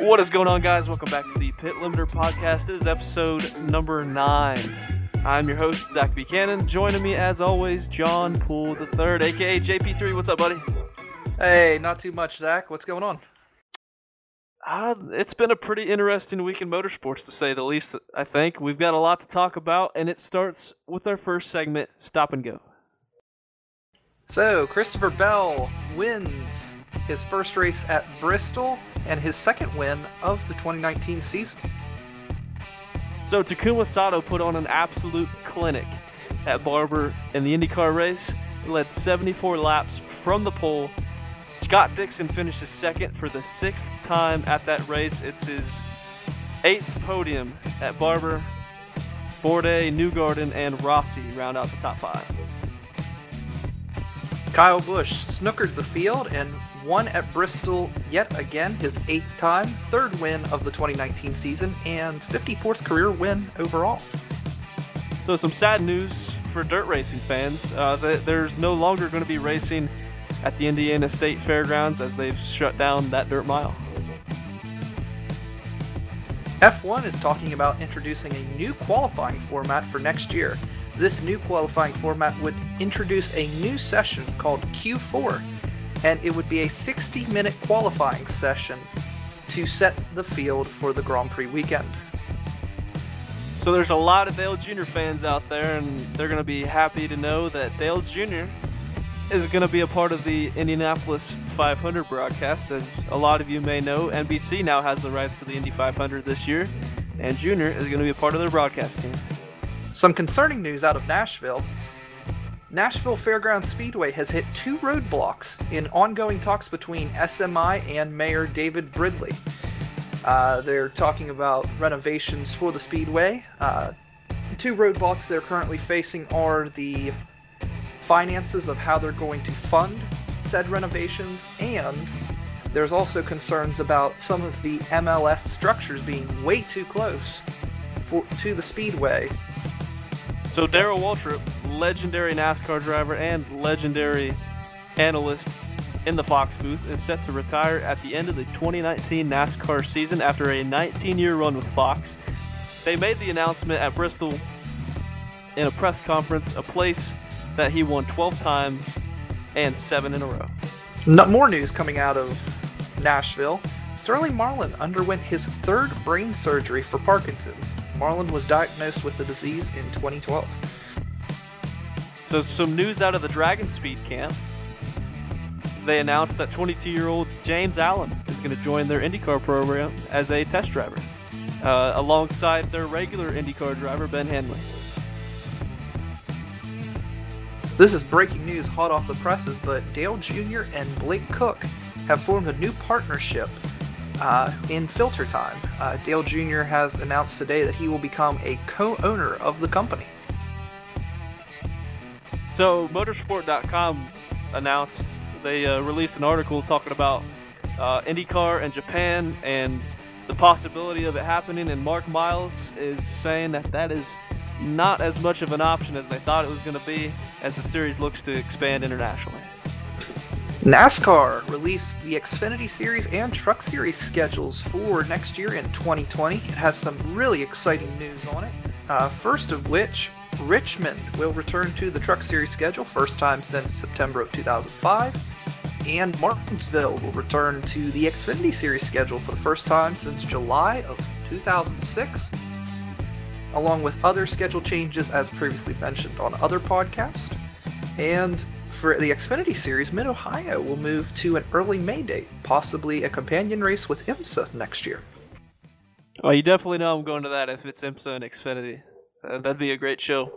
What is going on, guys? Welcome back to the Pit Limiter Podcast. It is episode number nine. I'm your host, Zach Buchanan. Joining me, as always, John Poole III, aka JP3. What's up, buddy? Hey, not too much, Zach. What's going on? Uh, it's been a pretty interesting week in motorsports, to say the least, I think. We've got a lot to talk about, and it starts with our first segment Stop and Go. So, Christopher Bell wins his first race at Bristol and his second win of the 2019 season. So Takuma Sato put on an absolute clinic at Barber in the IndyCar race. He led 74 laps from the pole. Scott Dixon finishes second for the sixth time at that race. It's his eighth podium at Barber. Bourdais, Newgarden, and Rossi round out the top five. Kyle Busch snookered the field and won at Bristol yet again, his eighth time, third win of the 2019 season, and 54th career win overall. So, some sad news for dirt racing fans. Uh, there's no longer going to be racing at the Indiana State Fairgrounds as they've shut down that dirt mile. F1 is talking about introducing a new qualifying format for next year. This new qualifying format would introduce a new session called Q4 and it would be a 60 minute qualifying session to set the field for the Grand Prix weekend. So there's a lot of Dale Jr. fans out there, and they're going to be happy to know that Dale Jr. is going to be a part of the Indianapolis 500 broadcast. As a lot of you may know, NBC now has the rights to the Indy 500 this year, and Jr. is going to be a part of their broadcast team. Some concerning news out of Nashville Nashville Fairgrounds Speedway has hit two roadblocks in ongoing talks between SMI and Mayor David Briley. Uh, they're talking about renovations for the Speedway. Uh, two roadblocks they're currently facing are the finances of how they're going to fund said renovations, and there's also concerns about some of the MLS structures being way too close for, to the Speedway so Darrell Waltrip, legendary NASCAR driver and legendary analyst in the Fox booth, is set to retire at the end of the 2019 NASCAR season after a 19-year run with Fox. They made the announcement at Bristol in a press conference, a place that he won 12 times and seven in a row. More news coming out of Nashville. Sterling Marlin underwent his third brain surgery for Parkinson's. Marlin was diagnosed with the disease in 2012. So, some news out of the Dragon Speed camp. They announced that 22 year old James Allen is going to join their IndyCar program as a test driver, uh, alongside their regular IndyCar driver, Ben Hanley. This is breaking news hot off the presses, but Dale Jr. and Blake Koch have formed a new partnership uh, in FilterTime. Uh, Dale Jr. has announced today that he will become a co owner of the company. So, motorsport.com announced they uh, released an article talking about uh, IndyCar and Japan and the possibility of it happening. And Mark Miles is saying that that is not as much of an option as they thought it was going to be as the series looks to expand internationally. NASCAR released the Xfinity Series and Truck Series schedules for next year in 2020. It has some really exciting news on it. Uh, first of which, Richmond will return to the Truck Series schedule, first time since September of 2005. And Martinsville will return to the Xfinity Series schedule for the first time since July of 2006, along with other schedule changes as previously mentioned on other podcasts. And for the Xfinity Series, Mid Ohio will move to an early May date, possibly a companion race with IMSA next year. Oh, you definitely know I'm going to that if it's IMSA and Xfinity. Uh, that'd be a great show.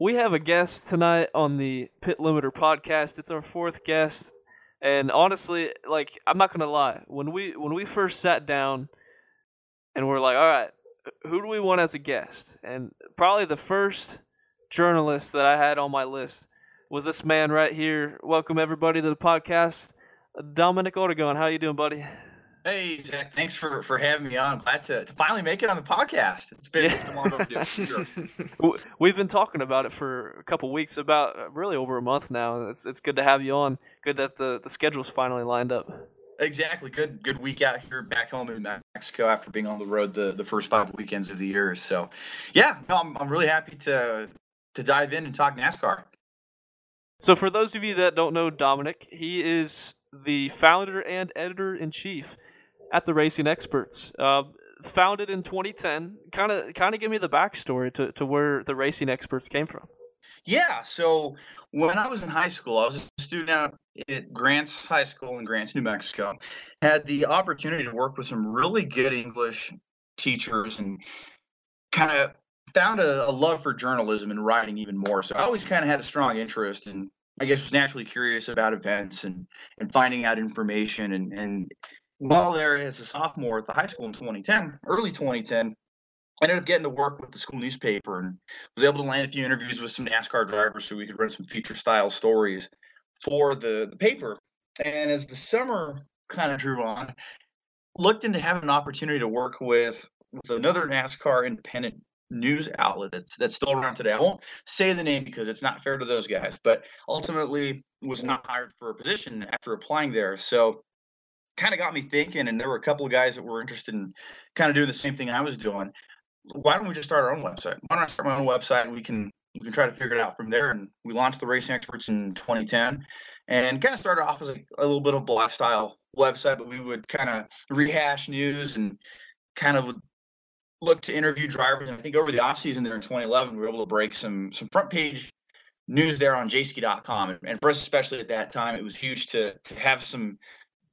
We have a guest tonight on the Pit Limiter podcast. It's our fourth guest, and honestly, like I'm not gonna lie, when we when we first sat down and we're like, all right, who do we want as a guest? And probably the first journalist that I had on my list was this man right here. Welcome everybody to the podcast, Dominic Aragon. How you doing, buddy? Hey Zach, thanks for for having me on. Glad to, to finally make it on the podcast. It's been, yeah. long overdue. Sure. We've been talking about it for a couple weeks, about uh, really over a month now. It's it's good to have you on. Good that the the schedule's finally lined up. Exactly. Good good week out here back home in Mexico after being on the road the, the first five weekends of the year. So yeah, no, I'm I'm really happy to to dive in and talk NASCAR. So for those of you that don't know Dominic, he is the founder and editor in chief at the Racing Experts. Uh, founded in 2010. Kind of kind of give me the backstory to, to where the Racing Experts came from. Yeah, so when I was in high school, I was a student at Grants High School in Grants, New Mexico. Had the opportunity to work with some really good English teachers and kind of found a, a, love for journalism and writing even more. So I always kind of had a strong interest and I guess was naturally curious about events and and finding out information and and while there as a sophomore at the high school in 2010, early 2010, I ended up getting to work with the school newspaper and was able to land a few interviews with some NASCAR drivers so we could run some feature style stories for the, the paper. And as the summer kind of drew on, looked into having an opportunity to work with, with another NASCAR independent news outlet that's that's still around today. I won't say the name because it's not fair to those guys, but ultimately was not hired for a position after applying there. So kind of got me thinking and there were a couple of guys that were interested in kind of doing the same thing I was doing why don't we just start our own website? Why don't I start my own website and we can we can try to figure it out from there. And we launched the Racing Experts in 2010, and kind of started off as a, a little bit of blog style website, but we would kind of rehash news and kind of look to interview drivers. I think over the off season there in 2011, we were able to break some some front page news there on jayski.com. And for us, especially at that time, it was huge to to have some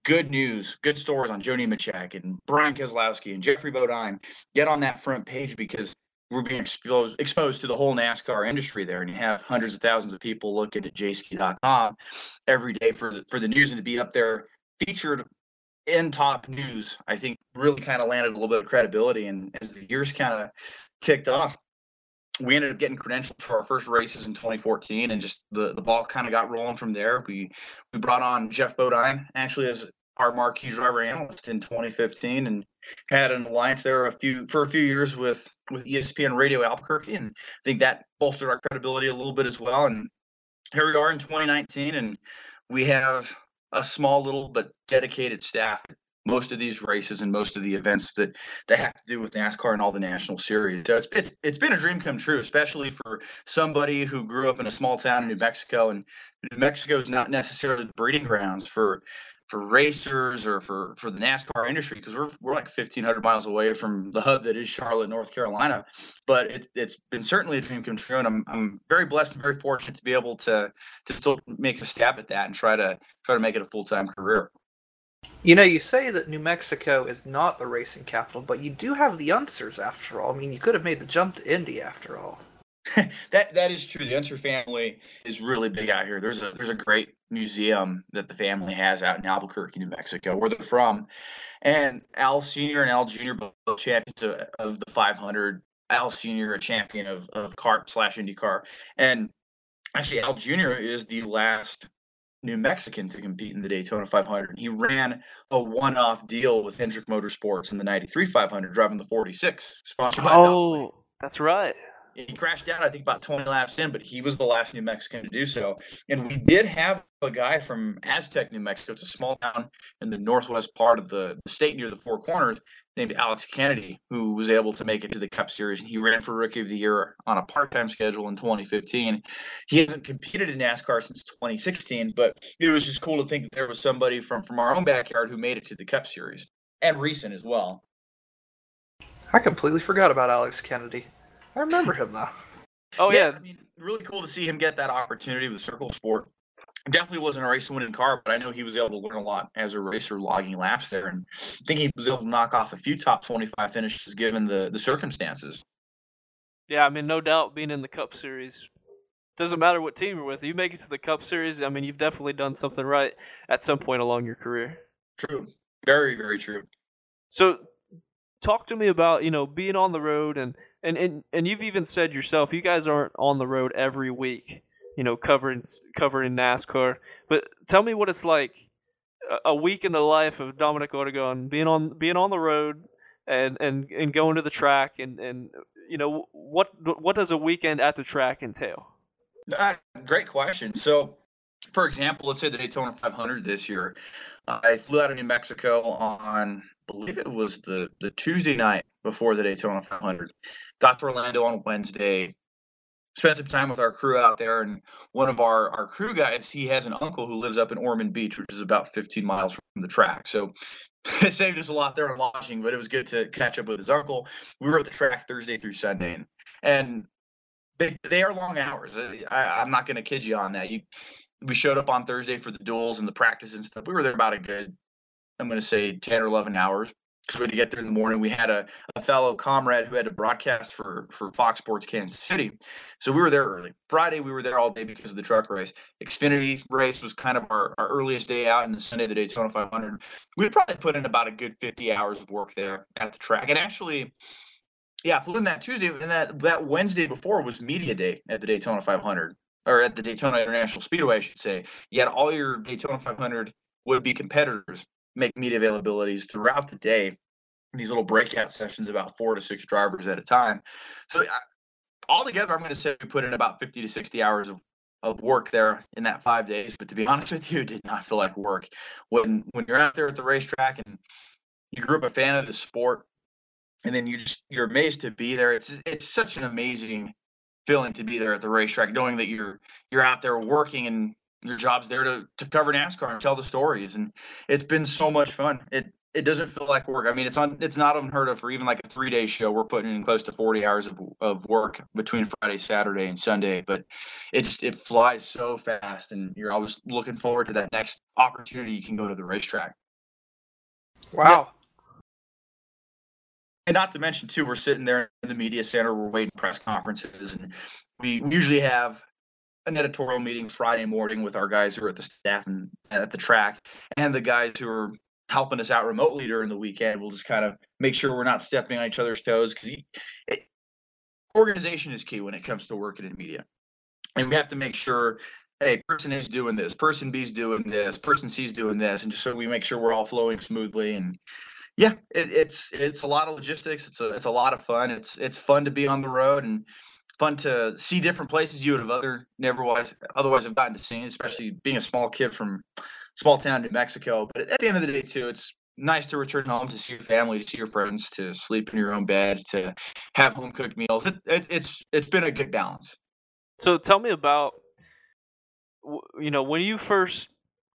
good news, good stories on Joe Nemechek and Brian Keselowski and Geoffrey Bodine get on that front page because we're being exposed exposed to the whole NASCAR industry there, and you have hundreds of thousands of people looking at jayski.com every day for the, for the news and to be up there featured in top news. I think really kind of landed a little bit of credibility, and as the years kind of kicked off, we ended up getting credentialed for our first races in 2014 and just the, the ball kind of got rolling from there. We we brought on Geoff Bodine actually as our marquee driver analyst in 2015 and had an alliance there a few for a few years with with ESPN Radio Albuquerque and I think that bolstered our credibility a little bit as well and here we are in 2019 and we have a small little but dedicated staff most of these races and most of the events that that have to do with NASCAR and all the national series. So it's it's, it's been a dream come true, especially for somebody who grew up in a small town in New Mexico. And New Mexico is not necessarily the breeding grounds for for racers or for for the NASCAR industry because we're we're like 1,500 miles away from the hub that is Charlotte, North Carolina. But it, it's been certainly a dream come true, and I'm I'm very blessed and very fortunate to be able to to still make a stab at that and try to try to make it a full time career. You know, you say that New Mexico is not the racing capital, but you do have the Unsers after all. I mean, you could have made the jump to Indy after all. that that is true. The Unser family is really big out here. There's a there's a great museum that the family has out in Albuquerque, New Mexico, where they're from. And Al Senior and Al Junior both champions of, of the 500. Al Senior a champion of of CART slash IndyCar, and actually Al Junior is the last New Mexican to compete in the Daytona 500. He ran a one-off deal with Hendrick Motorsports in the 93 500, driving the 46, sponsored by. Oh, that's right. He crashed out, I think, about 20 laps in, but he was the last New Mexican to do so. And we did have a guy from Aztec, New Mexico. It's a small town in the northwest part of the, state near the Four Corners named Alex Kennedy, who was able to make it to the Cup Series. And he ran for Rookie of the Year on a part time schedule in 2015. He hasn't competed in NASCAR since 2016, but it was just cool to think that there was somebody from, from our own backyard who made it to the Cup Series and recent as well. I completely forgot about Alex Kennedy. I remember him though. Oh yeah, yeah. I mean, really cool to see him get that opportunity with Circle Sport. Definitely wasn't a race winning car, but I know he was able to learn a lot as a racer logging laps there, and I think he was able to knock off a few top twenty-five finishes given the the circumstances. Yeah, I mean, no doubt being in the Cup Series doesn't matter what team you're with. You make it to the Cup Series, I mean, you've definitely done something right at some point along your career. True, very very true. So, talk to me about you know being on the road and and and and you've even said yourself, you guys aren't on the road every week, you know, covering covering NASCAR. But tell me what it's like a week in the life of Dominic Aragon, being on being on the road and and and going to the track and and you know what what does a weekend at the track entail? Uh, great question. So for example, let's say the Daytona 500 this year, I flew out of New Mexico on, believe it was the the Tuesday night before the Daytona 500. Got to Orlando on Wednesday. Spent some time with our crew out there, and one of our our crew guys, he has an uncle who lives up in Ormond Beach, which is about 15 miles from the track. So it saved us a lot there in watching, but it was good to catch up with his uncle. We were at the track Thursday through Sunday, and, and they they are long hours. Uh, I, I'm not going to kid you on that. You we showed up on Thursday for the duels and the practice and stuff. We were there about a good, I'm going to say 10 or 11 hours because we had to get there in the morning. We had a, a fellow comrade who had to broadcast for, for Fox Sports Kansas City. So we were there early. Friday, we were there all day because of the truck race. Xfinity race was kind of our, our earliest day out, and the Sunday, the Daytona 500. We probably put in about a good 50 hours of work there at the track. And actually, yeah, flew in that Tuesday, and that, that Wednesday before was media day at the Daytona 500 or at the Daytona International Speedway, I should say, you had all your Daytona 500 would be competitors make media availabilities throughout the day. These little breakout sessions, about four to six drivers at a time. So, altogether, I'm going to say we put in about 50 to 60 hours of, of work there in that five days. But to be honest with you, it did not feel like work. When when you're out there at the racetrack and you grew up a fan of the sport, and then you just you're amazed to be there. It's it's such an amazing feeling to be there at the racetrack, knowing that you're you're out there working and your job's there to to cover NASCAR and tell the stories. And it's been so much fun. It it doesn't feel like work. I mean, it's on. It's not unheard of for even like a three day show. We're putting in close to forty hours of, of work between Friday, Saturday, and Sunday. But it just it flies so fast, and you're always looking forward to that next opportunity you can go to the racetrack. Wow and not to mention too, we're sitting there in the media center, we're waiting press conferences, and we usually have an editorial meeting Friday morning with our guys who are at the staff and at the track, and the guys who are helping us out remotely during the weekend. We'll just kind of make sure we're not stepping on each other's toes because organization is key when it comes to working in media, and we have to make sure. Hey, person A's doing this, person B's doing this, person C's doing this, and just so we make sure we're all flowing smoothly and yeah, it, it's it's a lot of logistics. It's a it's a lot of fun. It's it's fun to be on the road and fun to see different places you would have other never otherwise otherwise have gotten to see, especially being a small kid from small town New Mexico. But at the end of the day, too, it's nice to return home to see your family, to see your friends, to sleep in your own bed, to have home cooked meals. It, it, it's it's been a good balance. So tell me about you know when you first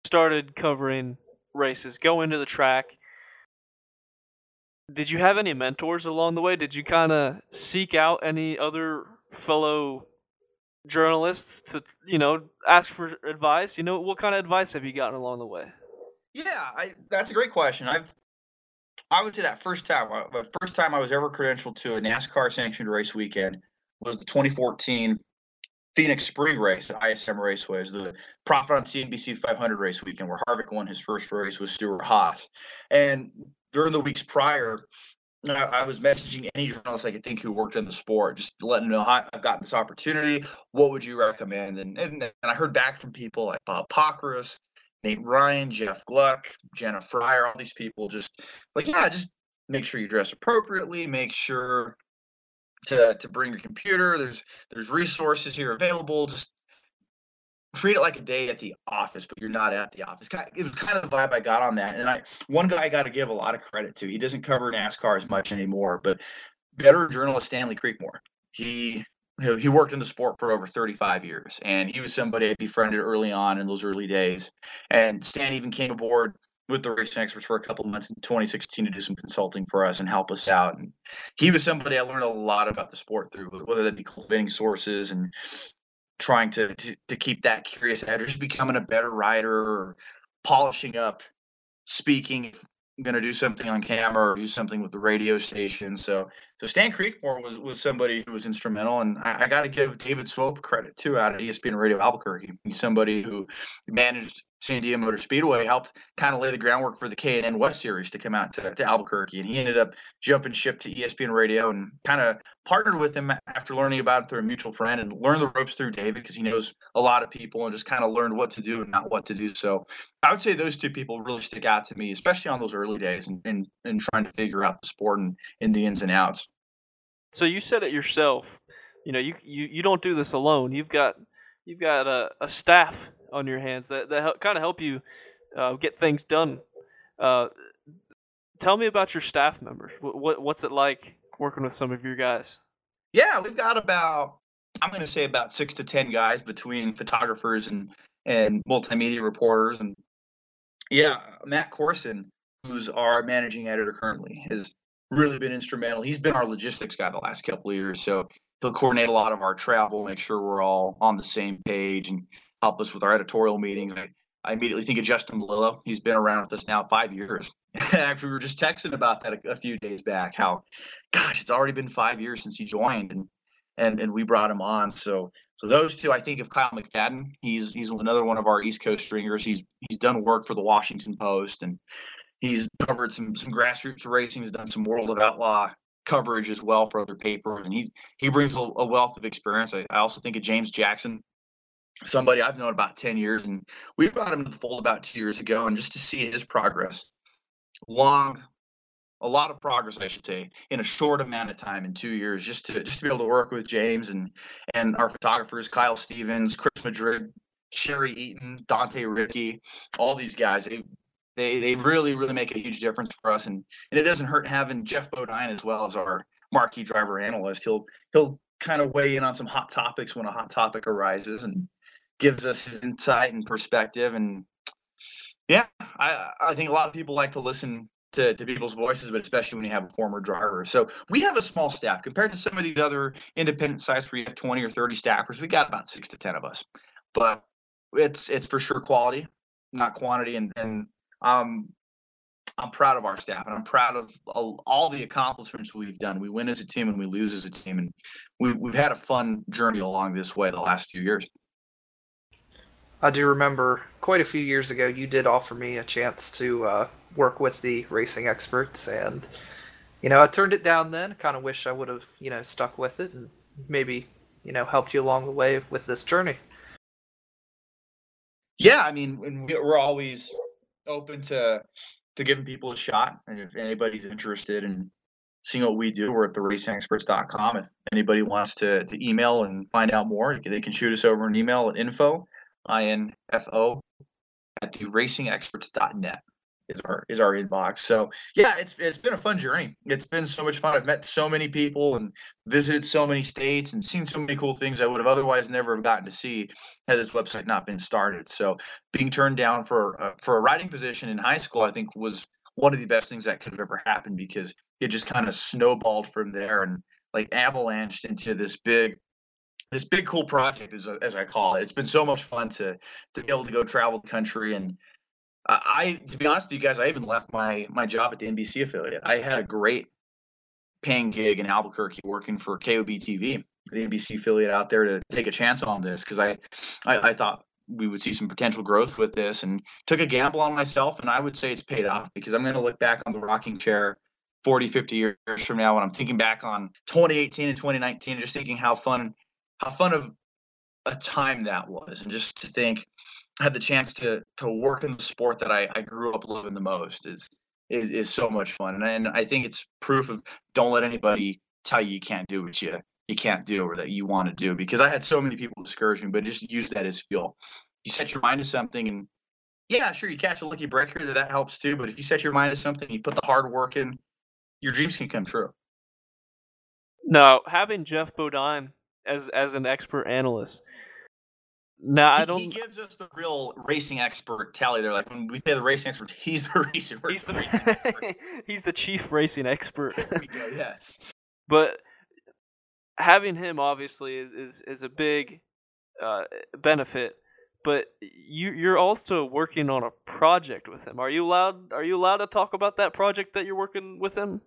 started covering races, go into the track did you have any mentors along the way? Did you kind of seek out any other fellow journalists to, you know, ask for advice? You know, what kind of advice have you gotten along the way? Yeah, I, that's a great question. I've I would say that first time, uh, the first time I was ever credentialed to a NASCAR sanctioned race weekend was the 2014 Phoenix Spring Race at ISM Raceway. Was the Profit on CNBC 500 race weekend where Harvick won his first race with Stewart Haas. And during the weeks prior, I was messaging any journalist I could think who worked in the sport, just letting them know I've got this opportunity. What would you recommend? And, and, and I heard back from people like Bob Pockrass, Nate Ryan, Jeff Gluck, Jenna Fryer, all these people just like, yeah, just make sure you dress appropriately, make sure to to bring your computer. There's there's resources here available. Just treat it like a day at the office, but you're not at the office. It was kind of the vibe I got on that. And I one guy I got to give a lot of credit to. He doesn't cover NASCAR as much anymore, but veteran journalist Stanley Creekmore. He he worked in the sport for over 35 years, and he was somebody I befriended early on in those early days. And Stan even came aboard with the racing experts for a couple months in 2016 to do some consulting for us and help us out. And he was somebody I learned a lot about the sport through, whether that be cultivating sources and trying to, to, to keep that curious edge just becoming a better writer or polishing up speaking I'm going to do something on camera or do something with the radio station. So, so Stan Creekmore was, was somebody who was instrumental. And I, I got to give David Swope credit too out of ESPN Radio Albuquerque. He's somebody who managed San Diego Motor Speedway helped kind of lay the groundwork for the K&N West Series to come out to, to Albuquerque. And he ended up jumping ship to ESPN Radio and kind of partnered with him after learning about it through a mutual friend and learned the ropes through David because he knows a lot of people and just kind of learned what to do and not what to do. So I would say those two people really stick out to me, especially on those early days and, and, and trying to figure out the sport and, in the ins and outs. So you said it yourself. You know, you, you, you don't do this alone. You've got you've got a, a staff on your hands that that kind of help you uh, get things done. Uh, tell me about your staff members. What, what what's it like working with some of your guys? Yeah, we've got about I'm going to say about six to ten guys between photographers and and multimedia reporters, and yeah, Matt Corson, who's our managing editor currently, has really been instrumental. He's been our logistics guy the last couple of years, so he'll coordinate a lot of our travel, make sure we're all on the same page, and help us with our editorial meetings. I, I immediately think of Justin Melillo. He's been around with us now five years. Actually, we were just texting about that a, a, few days back. How, gosh, it's already been five years since he joined, and and and we brought him on. So so those two, I think of Kyle McFadden. He's he's another one of our East Coast stringers. He's he's done work for the Washington Post, and he's covered some some grassroots racing. He's done some World of Outlaw coverage as well for other papers, and he he brings a, a wealth of experience. I, I also think of James Jackson somebody I've known about 10 years, and we brought him to the fold about two years ago, and just to see his progress, long, a lot of progress, I should say, in a short amount of time in two years, just to just to be able to work with James and and our photographers, Kyle Stevens, Chris Madrid, Sherry Eaton, Dante Ricky, all these guys. They, they really really make a huge difference for us and, and it doesn't hurt having geoff bodine as well as our marquee driver analyst he'll he'll kind of weigh in on some hot topics when a hot topic arises and gives us his insight and perspective. And yeah, I, I think a lot of people like to listen to, to people's voices, but especially when you have a former driver. So we have a small staff compared to some of these other independent sites where you have 20 or 30 staffers. We got about six to 10 of us, but it's, it's for sure quality, not quantity. And, and, um, I'm proud of our staff and I'm proud of all the accomplishments we've done. We win as a team and we lose as a team. And we've, we've had a fun journey along this way the last few years. I do remember quite a few years ago you did offer me a chance to uh, work with the racing experts, and you know I turned it down then. Kind of wish I would have you know stuck with it and maybe you know helped you along the way with this journey. Yeah, I mean we're always open to to giving people a shot, and if anybody's interested in seeing what we do, we're at theracingexperts.com. If anybody wants to to email and find out more, they can shoot us over an email at info info at the racingexperts.net is our is our inbox. So yeah, it's it's been a fun journey. It's been so much fun. I've met so many people and visited so many states and seen so many cool things I would have otherwise never have gotten to see had this website not been started. So being turned down for uh, for a writing position in high school, I think was one of the best things that could have ever happened because it just kind of snowballed from there and like avalanched into this big this big cool project as, as I call it. It's been so much fun to to be able to go travel the country and I to be honest with you guys, I even left my my job at the NBC affiliate. I had a great paying gig in Albuquerque working for KOB TV, the NBC affiliate out there to take a chance on this because I, I I thought we would see some potential growth with this and took a gamble on myself and I would say it's paid off because I'm going to look back on the rocking chair 40 50 years from now when I'm thinking back on 2018 and 2019 just thinking how fun how fun of a time that was, and just to think had the chance to to work in the sport that I, I grew up loving the most is is is so much fun, and, and I think it's proof of don't let anybody tell you you can't do what you you can't do or that you want to do because I had so many people discourage me, but just use that as fuel. You set your mind to something, and yeah, sure, you catch a lucky breaker that that helps too. But if you set your mind to something, you put the hard work in, your dreams can come true. No, having Geoff Bodine as as an expert analyst. No, I don't. He gives us the real racing expert tally. They're like when we say the racing expert, he's the racing. He's the racing he's the chief racing expert. There go. Yes. But having him obviously is is, is a big uh, benefit. But you you're also working on a project with him. Are you allowed? Are you allowed to talk about that project that you're working with him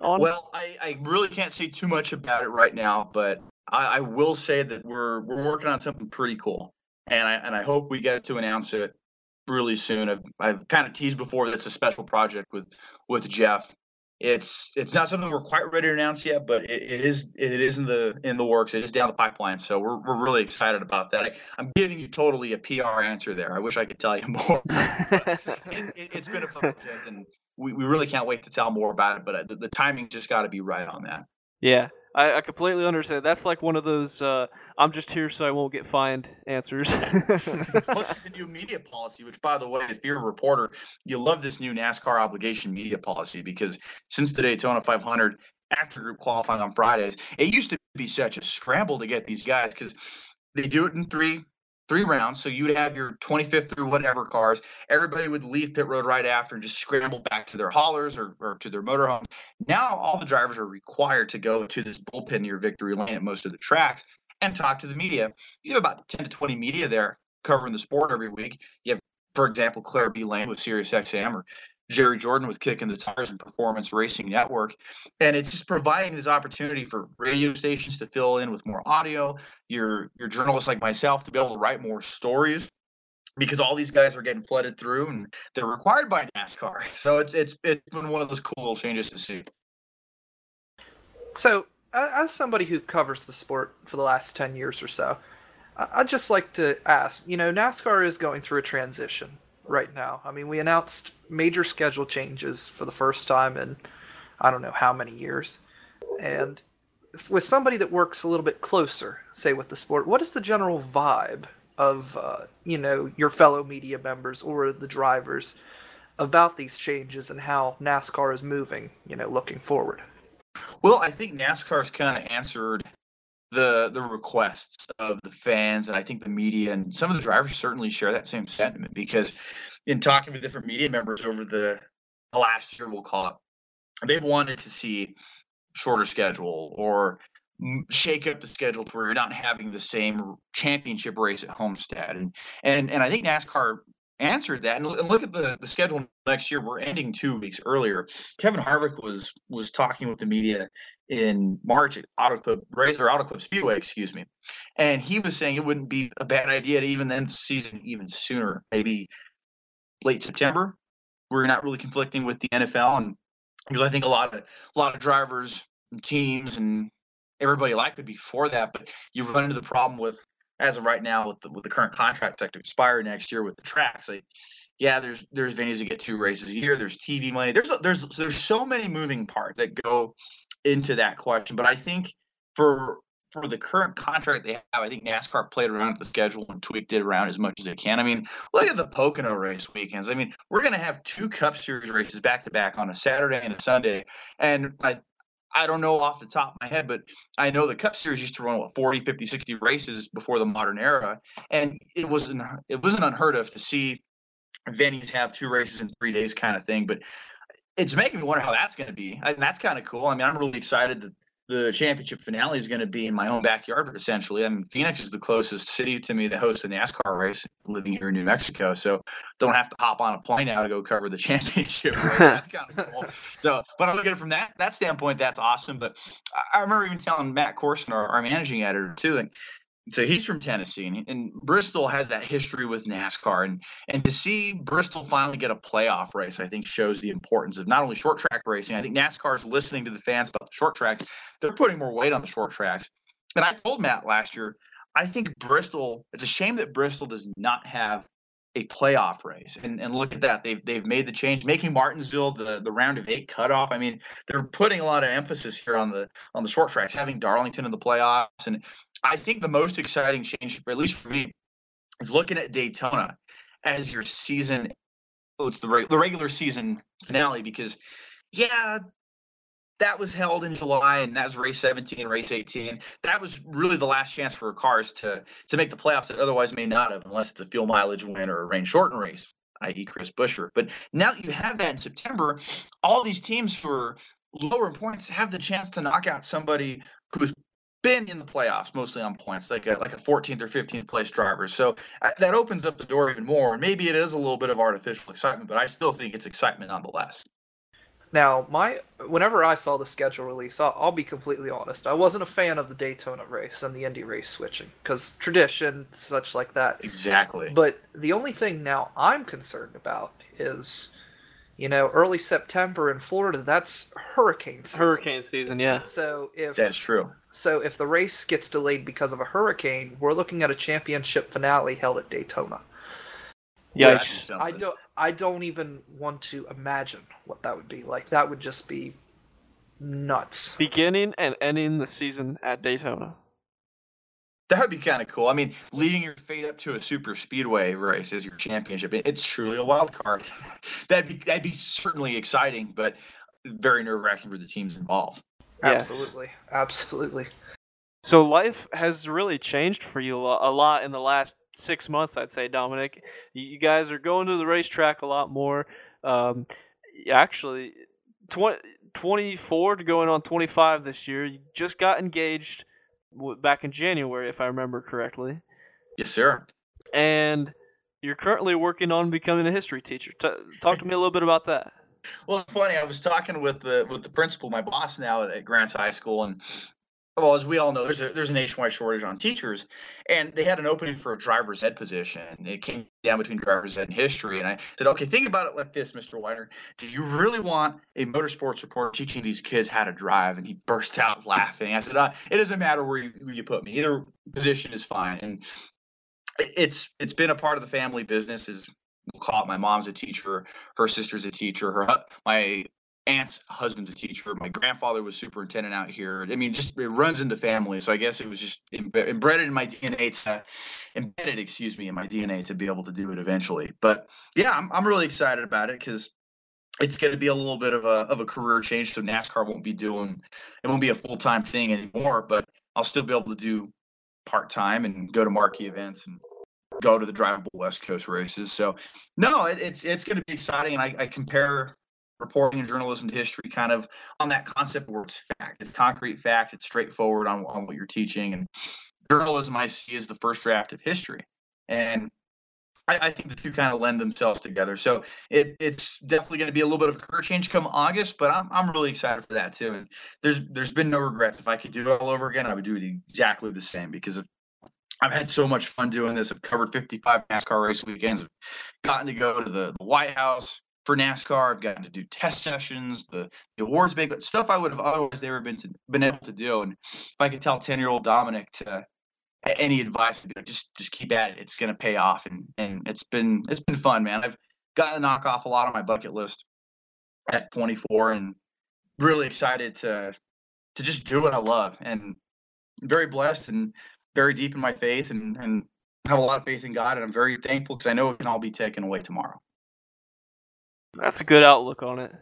on? Well, I, I really can't say too much about it right now, but I, I will say that we're we're working on something pretty cool, and I and I hope we get to announce it really soon. I've I've kind of teased before that it's a special project with with Geoff. It's it's not something we're quite ready to announce yet, but it, it is it is in the in the works. It is down the pipeline, so we're we're really excited about that. I, am giving you totally a PR answer there. I wish I could tell you more. it, has it, been a fun project, and we, we really can't wait to tell more about it. But uh, the, the timing just got to be right on that. Yeah, I, I completely understand. That's like one of those uh, I'm just here so I won't get fined. Answers. Plus the new media policy, which, by the way, if you're a reporter, you love this new NASCAR obligation media policy because since the Daytona 500 after group qualifying on Fridays, it used to be such a scramble to get these guys because they do it in three three rounds. So you would have your 25th through whatever cars. Everybody would leave pit road right after and just scramble back to their haulers or, or to their motorhomes. Now all the drivers are required to go to this bullpen near victory lane at most of the tracks and talk to the media. You have about 10 to 20 media there covering the sport every week. You have, for example, Claire B. Lang with SiriusXM or Jerry Jordan with Kicking the Tires and Performance Racing Network. And it's just providing this opportunity for radio stations to fill in with more audio, your your journalists like myself to be able to write more stories because all these guys are getting flooded through and they're required by NASCAR. So it's it's it's been one of those cool changes to see. So, as somebody who covers the sport for the last 10 years or so, I'd just like to ask, you know, NASCAR is going through a transition right now. I mean, we announced major schedule changes for the first time in I don't know how many years. And with somebody that works a little bit closer, say with the sport, what is the general vibe of uh, you know your fellow media members or the drivers about these changes and how NASCAR is moving, you know, looking forward? Well, I think NASCAR's kind of answered the the requests of the fans and I think the media and some of the drivers certainly share that same sentiment because in talking with different media members over the last year we'll call it they've wanted to see shorter schedule or shake up the schedule to where you're not having the same championship race at Homestead and and and I think NASCAR answered that. And look at the, the schedule next year. We're ending two weeks earlier. Kevin Harvick was was talking with the media in March at Auto Club Race or Auto Club Speedway, excuse me, and he was saying it wouldn't be a bad idea to even end the season even sooner, maybe late September. We're not really conflicting with the NFL, and because I think a lot of a lot of drivers, and teams, and everybody like would be for that, but you run into the problem with as of right now with the, with the current contract set to expire next year with the tracks like yeah there's there's venues that get two races a year there's tv money there's there's there's so many moving parts that go into that question but i think for for the current contract they have i think nascar played around with the schedule and tweaked it around as much as they can i mean look at the pocono race weekends i mean we're going to have two cup series races back to back on a saturday and a sunday and I, I don't know off the top of my head, but I know the Cup Series used to run what 40, 50, 60 races before the modern era, and it wasn't it wasn't unheard of to see venues have two races in three days kind of thing. But it's making me wonder how that's going to be. I mean, that's kind of cool. I mean, I'm really excited that the championship finale is going to be in my own backyard, essentially. I mean, Phoenix is the closest city to me that hosts a NASCAR race, living here in New Mexico. So don't have to hop on a plane now to go cover the championship. that's kind of cool. So, but I look at it from that that standpoint, that's awesome. But I remember even telling Matt Corson, our, our managing editor, too, like, so he's from Tennessee, and, and, Bristol has that history with NASCAR, and and to see Bristol finally get a playoff race, I think shows the importance of not only short track racing. I think NASCAR is listening to the fans about the short tracks. They're putting more weight on the short tracks. And I told Matt last year, I think Bristol. It's a shame that Bristol does not have a playoff race. And and look at that. They've they've made the change, making Martinsville the, the round of eight cutoff. I mean, they're putting a lot of emphasis here on the on the short tracks, having Darlington in the playoffs. And I think the most exciting change, at least for me, is looking at Daytona as your season. Oh, it's the the regular season finale because, yeah, that was held in July, and that was race 17, race 18. That was really the last chance for cars to to make the playoffs that otherwise may not have, unless it's a fuel mileage win or a rain shortened race, i.e., Chris Buescher. But now that you have that in September, all these teams for lower points have the chance to knock out somebody who's been in the playoffs mostly on points, like a like a 14th or 15th place driver. So uh, that opens up the door even more. Maybe it is a little bit of artificial excitement, but I still think it's excitement nonetheless. Now, my whenever I saw the schedule release, I'll, I'll, be completely honest. I wasn't a fan of the Daytona race and the Indy race switching because tradition, such like that. Exactly. But the only thing now I'm concerned about is, you know, early September in Florida. That's hurricane season. Hurricane season, yeah. So if that's true. So if the race gets delayed because of a hurricane, we're looking at a championship finale held at Daytona. Yikes! I don't. I don't even want to imagine what that would be like. That would just be nuts. Beginning and ending the season at Daytona. That would be kind of cool. I mean, leading your fate up to a super speedway race as your championship, it's truly a wild card. that'd be that'd be certainly exciting, but very nerve wracking for the teams involved. Yes. Absolutely, absolutely. So life has really changed for you a lot in the last six months, I'd say, Dominic. You guys are going to the racetrack a lot more. Um, actually, 20, 24 to going on 25 this year. You just got engaged back in January, if I remember correctly. Yes, sir. And you're currently working on becoming a history teacher. T- talk to me a little bit about that. Well, it's funny. I was talking with the with the principal, my boss now at Grants High School, and well, as we all know, there's a there's a nationwide shortage on teachers, and they had an opening for a driver's ed position. It came down between driver's ed and history, and I said, okay, think about it like this, Mr. Weiner. Do you really want a motorsports reporter teaching these kids how to drive? And he burst out laughing. I said, uh, it doesn't matter where you, where you put me. Either position is fine. And it's it's been a part of the family business. Is we'll call it my mom's a teacher, her sister's a teacher, her my aunt's husband's a teacher. My grandfather was superintendent out here. I mean, just it runs in the family. So I guess it was just embedded in my DNA to embedded, excuse me, in my DNA to be able to do it eventually. But yeah, I'm I'm really excited about it because it's going to be a little bit of a of a career change. So NASCAR won't be doing it won't be a full time thing anymore, but I'll still be able to do part time and go to marquee events and go to the drivable West Coast races. So no, it, it's it's going to be exciting, and I, I compare reporting and journalism to history kind of on that concept where it's fact it's concrete fact it's straightforward on, on what you're teaching and journalism i see is the first draft of history and I, I think the two kind of lend themselves together so it, it's definitely going to be a little bit of a career change come august but I'm, I'm really excited for that too and there's there's been no regrets if i could do it all over again i would do it exactly the same because I've had so much fun doing this. I've covered 55 NASCAR race weekends. I've gotten to go to the, the White House, for NASCAR. I've gotten to do test sessions, the, the awards but stuff I would have otherwise never been to, been able to do. And if I could tell ten year old Dominic to any advice, just just keep at it. It's gonna pay off, and and it's been it's been fun, man. I've gotten to knock off a lot on my bucket list at 24, and really excited to to just do what I love, and very blessed and very deep in my faith, and and have a lot of faith in God, and I'm very thankful because I know it can all be taken away tomorrow. That's a good outlook on it.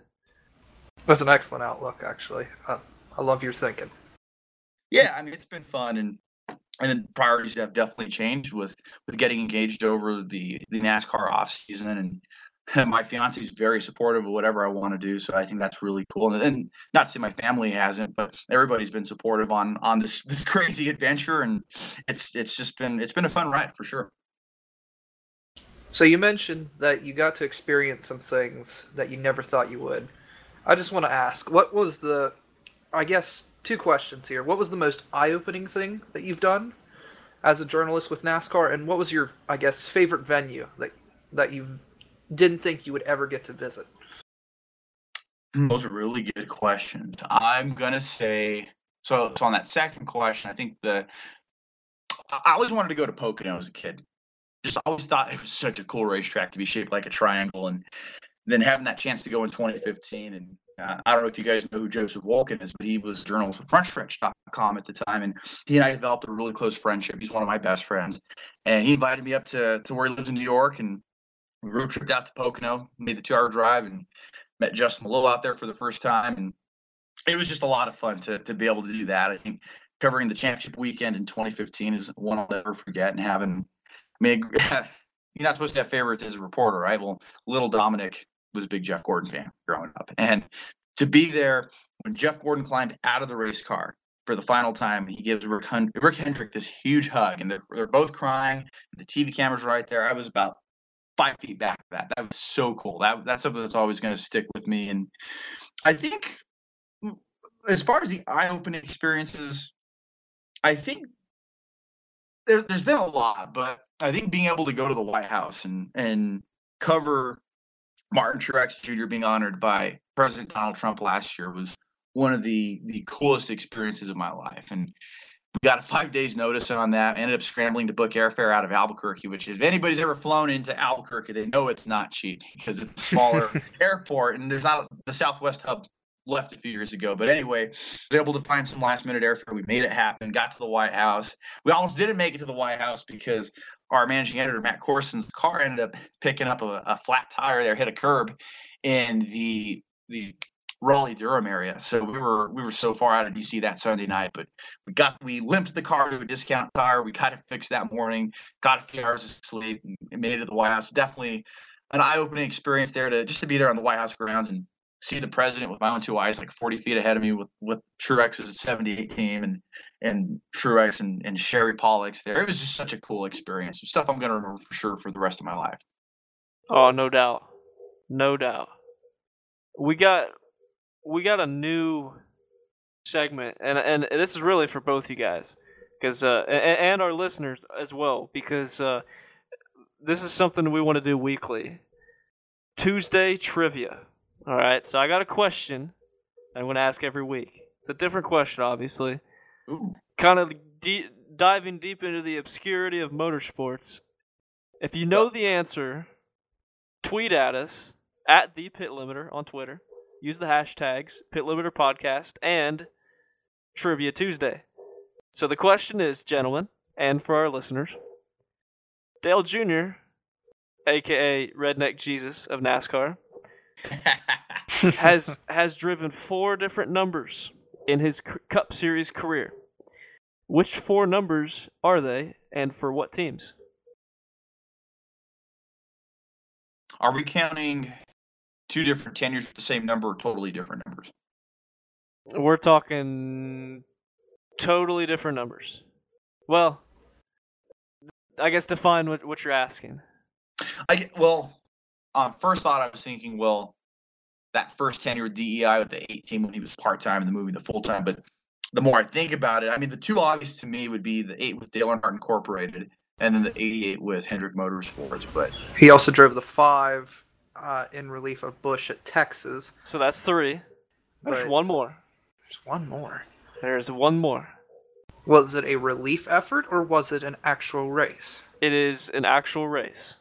That's an excellent outlook, actually. Uh, I love your thinking. Yeah, I mean it's been fun, and and then priorities have definitely changed with with getting engaged over the the NASCAR off season, and, and my fiance is very supportive of whatever I want to do. So I think that's really cool. And, and not to say my family hasn't, but everybody's been supportive on on this this crazy adventure, and it's it's just been it's been a fun ride for sure. So you mentioned that you got to experience some things that you never thought you would. I just want to ask, what was the I guess two questions here. What was the most eye-opening thing that you've done as a journalist with NASCAR and what was your I guess favorite venue that that you didn't think you would ever get to visit? Those are really good questions. I'm to say so so on that second question, I think the I always wanted to go to Pocono as a kid just always thought it was such a cool racetrack to be shaped like a triangle, and then having that chance to go in 2015. And uh, I don't know if you guys know who Joseph Wolkin is, but he was a journalist at FrontStretch.com at the time, and he and I developed a really close friendship. He's one of my best friends, and he invited me up to to where he lives in New York, and we road tripped out to Pocono, made the two-hour drive, and met Justin Malloy out there for the first time, and it was just a lot of fun to to be able to do that. I think covering the championship weekend in 2015 is one I'll never forget, and having mean, you're not supposed to have favorites as a reporter, right? Well, little Dominic was a big Jeff Gordon fan growing up, and to be there when Jeff Gordon climbed out of the race car for the final time, he gives Rick, Hun- Rick Hendrick this huge hug, and they're, they're both crying. The TV camera's right there. I was about five feet back. That that was so cool. That that's something that's always going to stick with me. And I think, mm, as far as the eye-opening experiences, I think there, there's been a lot, but I think being able to go to the White House and and cover Martin Truex Jr. being honored by President Donald Trump last year was one of the the coolest experiences of my life. And we got a five days notice on that. ended up scrambling to book airfare out of Albuquerque, which if anybody's ever flown into Albuquerque, they know it's not cheap because it's a smaller airport and there's not the Southwest hub left a few years ago. But anyway, was able to find some last minute airfare. We made it happen. Got to the White House. We almost didn't make it to the White House because our managing editor Matt Corson's car ended up picking up a, a flat tire there, hit a curb in the the Raleigh Durham area. So we were we were so far out of DC that Sunday night, but we got we limped the car to a discount tire. We got it fixed that morning. Got a few hours of sleep. Made it to the White House. Definitely an eye-opening experience there to just to be there on the White House grounds and see the president with my own two eyes, like 40 feet ahead of me, with with Truex's 78 team and and Truex and, and Sherry Pollex there. It was just such a cool experience. Stuff I'm gonna remember for sure for the rest of my life. Oh, no doubt, no doubt. We got we got a new segment, and and this is really for both you guys, because uh, and, and our listeners as well, because uh, this is something we want to do weekly. Tuesday trivia. All right, so I got a question I'm going to ask every week. It's a different question, obviously. Ooh. Kind of deep, diving deep into the obscurity of motorsports. If you know the answer, tweet at us at the Pit Limiter on Twitter. Use the hashtags Pit Limiter Podcast and Trivia Tuesday. So the question is, gentlemen, and for our listeners, Dale Jr., aka Redneck Jesus of NASCAR, has has driven four different numbers in his c- Cup Series career. Which four numbers are they, and for what teams? Are we counting two different tenures with the same number or totally different numbers? We're talking totally different numbers. Well, I guess define what, what you're asking. I well, um, first thought I was thinking, well, that first tenure with DEI with the 18 when he was part time and the moving to full time. But the more I think about it, I mean, the two obvious to me would be the eight with Dale Earnhardt Incorporated and then the 88 with Hendrick Motorsports. But He also drove the five uh, in relief of Busch at Texas. So that's three. There's But one more. There's one more. There's one more. Was it a relief effort or was it an actual race? It is an actual race.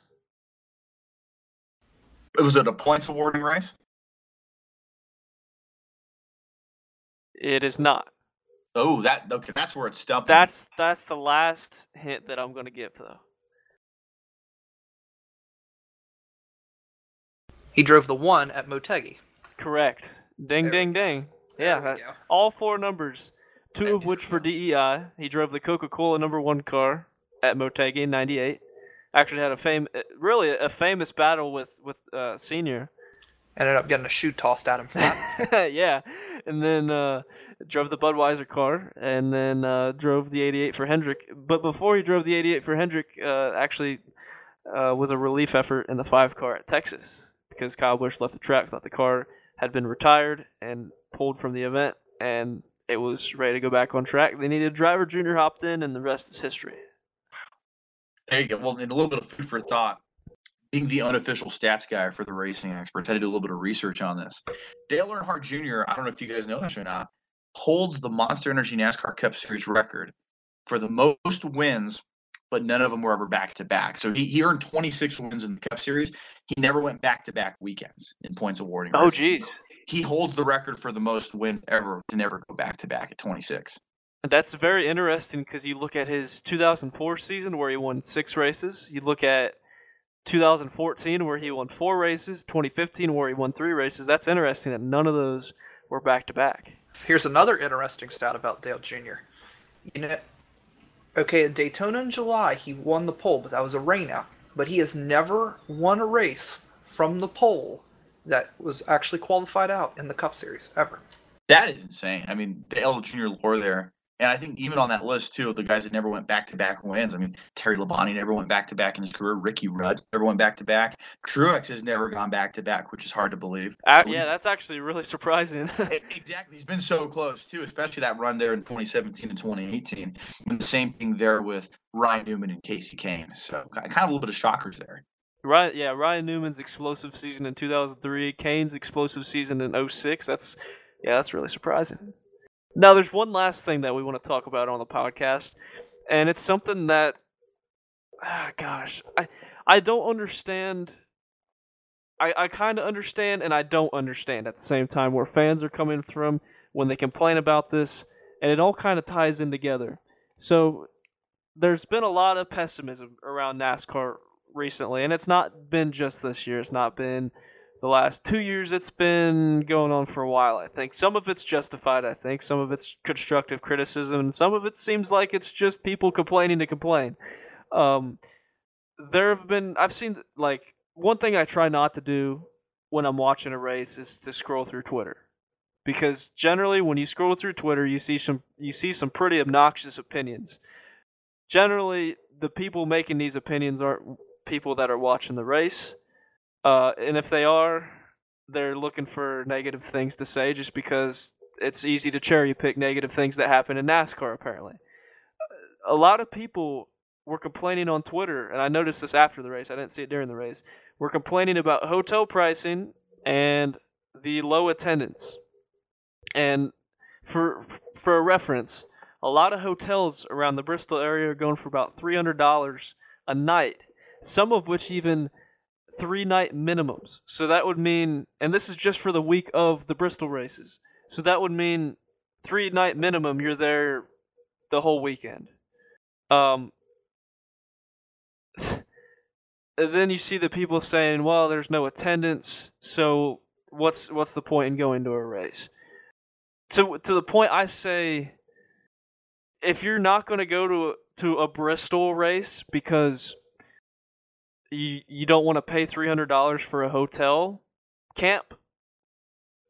Was it a points awarding race? It is not. Oh, that okay. That's where it's stumped. me. That's that's the last hint that I'm going to give, though. He drove the one at Motegi. Correct. Ding, There ding, ding. Yeah, There we that- go. all four numbers. Two There of you which for go. DEI. He drove the Coca-Cola number one car at Motegi in '98. Actually had a fame, really a famous battle with with uh, Senior. Ended up getting a shoe tossed at him for that. yeah, and then uh, drove the Budweiser car, and then uh, drove the '88 for Hendrick. But before he drove the '88 for Hendrick, uh, actually uh, was a relief effort in the five car at Texas because Kyle Busch left the track, thought the car had been retired and pulled from the event, and it was ready to go back on track. They needed a driver. Junior hopped in, and the rest is history. There you go. Well, and a little bit of food for thought. Being the unofficial stats guy for the racing experts, I did a little bit of research on this. Dale Earnhardt Jr., I don't know if you guys know this or not, holds the Monster Energy NASCAR Cup Series record for the most wins, but none of them were ever back to back. So he, he earned 26 wins in the Cup Series. He never went back to back weekends in points awarding. Oh, races. geez. He holds the record for the most wins ever to never go back to back at 26. That's very interesting because you look at his 2004 season where he won six races. You look at 2014 where he won four races. 2015 where he won three races. That's interesting that none of those were back to back. Here's another interesting stat about Dale Jr. You know, okay, at Daytona in July, he won the pole, but that was a rainout. But he has never won a race from the pole that was actually qualified out in the Cup Series ever. That is insane. I mean, Dale Jr. lore there. And I think even on that list too of the guys that never went back to back wins. I mean, Terry Labonte never went back to back in his career. Ricky Rudd never went back to back. Truex has never gone back to back, which is hard to believe. Uh, yeah, that's actually really surprising. Exactly. He's been so close too, especially that run there in 2017 and 2018. And the same thing there with Ryan Newman and Casey Kahne. So kind of a little bit of shockers there. Ryan, yeah, Ryan Newman's explosive season in 2003, Kahne's explosive season in 06. That's yeah, that's really surprising. Now, there's one last thing that we want to talk about on the podcast, and it's something that, ah, gosh, I I don't understand I, I kind of understand and I don't understand at the same time where fans are coming from when they complain about this, and it all kind of ties in together. So there's been a lot of pessimism around NASCAR recently, and it's not been just this year. It's not been the last two years. It's been going on for a while. I think some of it's justified. I think some of it's constructive criticism, and some of it seems like it's just people complaining to complain. Um, there have been I've seen like one thing I try not to do when I'm watching a race is to scroll through Twitter. Because generally when you scroll through Twitter you see some you see some pretty obnoxious opinions. Generally the people making these opinions aren't people that are watching the race. Uh, and if they are, they're looking for negative things to say just because it's easy to cherry pick negative things that happen in NASCAR apparently. A lot of people were complaining on Twitter, and I noticed this after the race. I didn't see it during the race. We're complaining about hotel pricing and the low attendance. And for for a reference, a lot of hotels around the Bristol area are going for about three hundred dollars a night. Some of which even three night minimums. So that would mean, and this is just for the week of the Bristol races. So that would mean three night minimum. You're there the whole weekend. Um, then you see the people saying, "Well, there's no attendance, so what's what's the point in going to a race?" To to the point, I say, if you're not going to go to to a Bristol race because you you don't want to pay three hundred dollars for a hotel, camp.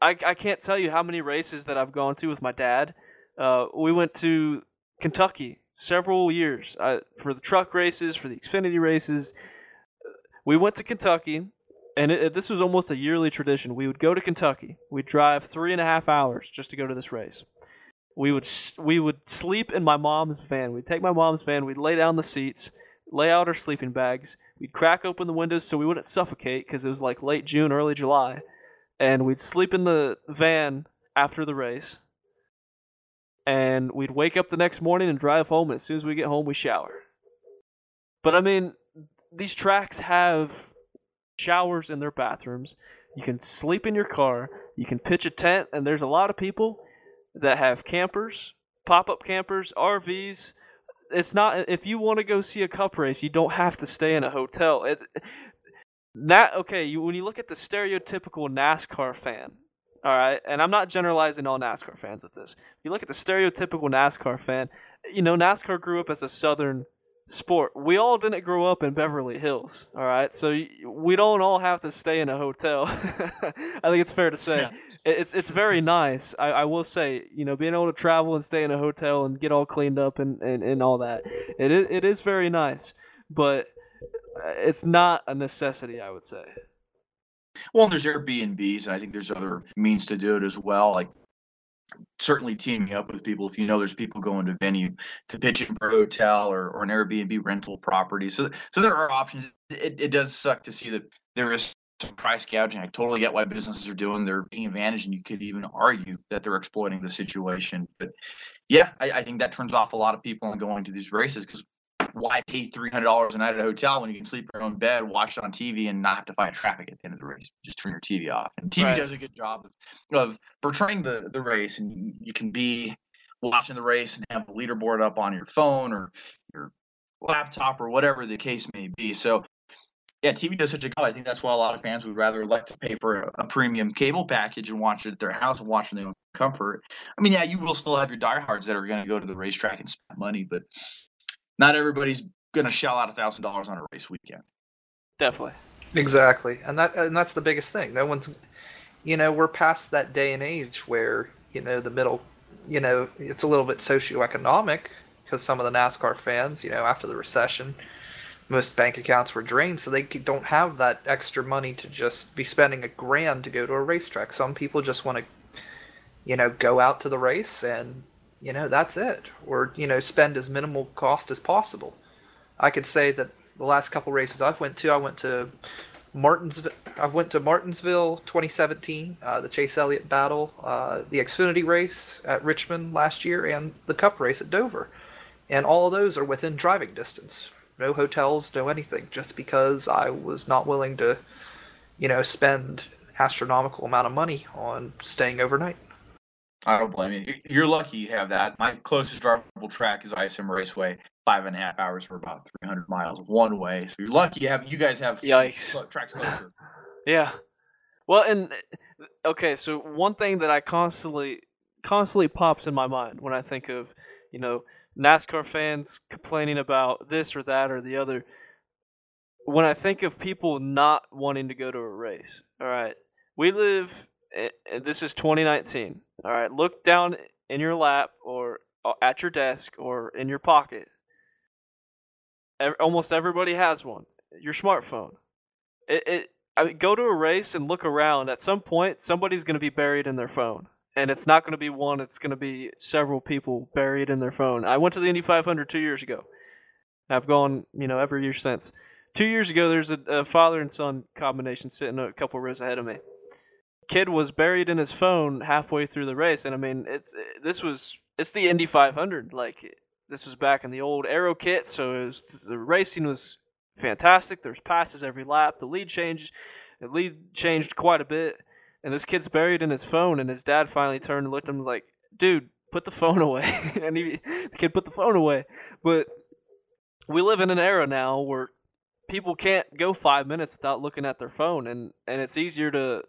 I I can't tell you how many races that I've gone to with my dad. Uh, we went to Kentucky several years uh, for the truck races, for the Xfinity races we went to Kentucky, and it, it, this was almost a yearly tradition. We would go to Kentucky. We'd drive three and a half hours just to go to this race. We would we would sleep in my mom's van. We'd take my mom's van. We'd lay down the seats, lay out our sleeping bags. We'd crack open the windows so we wouldn't suffocate because it was like late June, early July, and we'd sleep in the van after the race. And we'd wake up the next morning and drive home. As soon as we get home, we shower. But I mean, these tracks have showers in their bathrooms. You can sleep in your car. You can pitch a tent, and there's a lot of people that have campers, pop-up campers, RVs. It's not if you want to go see a cup race, you don't have to stay in a hotel. It, okay. You, when you look at the stereotypical NASCAR fan, all right, and I'm not generalizing all NASCAR fans with this. If you look at the stereotypical NASCAR fan, you know NASCAR grew up as a southern sport. We all didn't grow up in Beverly Hills, all right? So we don't all have to stay in a hotel. I think it's fair to say. Yeah. It's it's very nice. I, I will say, you know, being able to travel and stay in a hotel and get all cleaned up and, and, and all that. It it is very nice, but uh, it's not a necessity, I would say. Well, there's Airbnbs, and I think there's other means to do it as well. Like certainly teaming up with people if you know there's people going to venue to pitch in for a hotel or, or an Airbnb rental property. So so there are options. It, it does suck to see that there is some price gouging. I totally get why businesses are doing they're being advantaged, and you could even argue that they're exploiting the situation. But yeah, I, I think that turns off a lot of people on going to these races because why pay three hundred dollars a night at a hotel when you can sleep in your own bed, watch it on TV, and not have to fight traffic at the end of the race? Just turn your TV off. And TV right. does a good job of of portraying the the race, and you can be watching the race and have the leaderboard up on your phone or your laptop or whatever the case may be. So yeah, TV does such a good. I think that's why a lot of fans would rather like to pay for a, a, premium cable package and watch it at their house and watch it in their own comfort. I mean, yeah, you will still have your diehards that are going to go to the racetrack and spend money, but not everybody's going to shell out a thousand dollars on a race weekend. Definitely. Exactly, and that and that's the biggest thing. No one's, you know, we're past that day and age where you know the middle, you know, it's a little bit socioeconomic because some of the NASCAR fans, you know, after the recession, most bank accounts were drained, so they don't have that extra money to just be spending a grand to go to a racetrack. Some people just want to, you know, go out to the race and you know that's it. Or you know spend as minimal cost as possible. I could say that the last couple races i've went to i went to martinsville i went to martinsville 2017 uh, the chase elliott battle uh, the xfinity race at richmond last year and the cup race at dover. And all of those are within driving distance. No hotels no anything just because i was not willing to you know, spend astronomical amount of money on staying overnight. I don't blame you. You're lucky you have that. My closest drivable track is ISM Raceway, five and a half hours for about 300 miles one way. So you're lucky you have. You guys have Yikes. tracks closer. Yeah. Well, and okay, so one thing that I constantly constantly pops in my mind when I think of, you know, NASCAR fans complaining about this or that or the other. When I think of people not wanting to go to a race, all right, we live. This is 2019. All right, look down in your lap or uh, at your desk or in your pocket. Almost everybody has one. Your smartphone. It, it I mean, go to a race and look around. At some point, somebody's going to be buried in their phone, and it's not going to be one. It's going to be several people buried in their phone. I went to the Indy 500 two years ago. I've gone, you know, every year since. Two years ago, there's a, a father and son combination sitting a couple rows ahead of me. Kid was buried in his phone halfway through the race, and I mean, it's this was it's the Indy 500. Like this was back in the old Aero kit, so was, the racing was fantastic. There's passes every lap. The lead changed. The lead changed quite a bit. And this kid's buried in his phone. And his dad finally turned and looked at him like, "Dude, put the phone away." and he, the kid put the phone away. But we live in an era now where people can't go five minutes without looking at their phone, and and it's easier to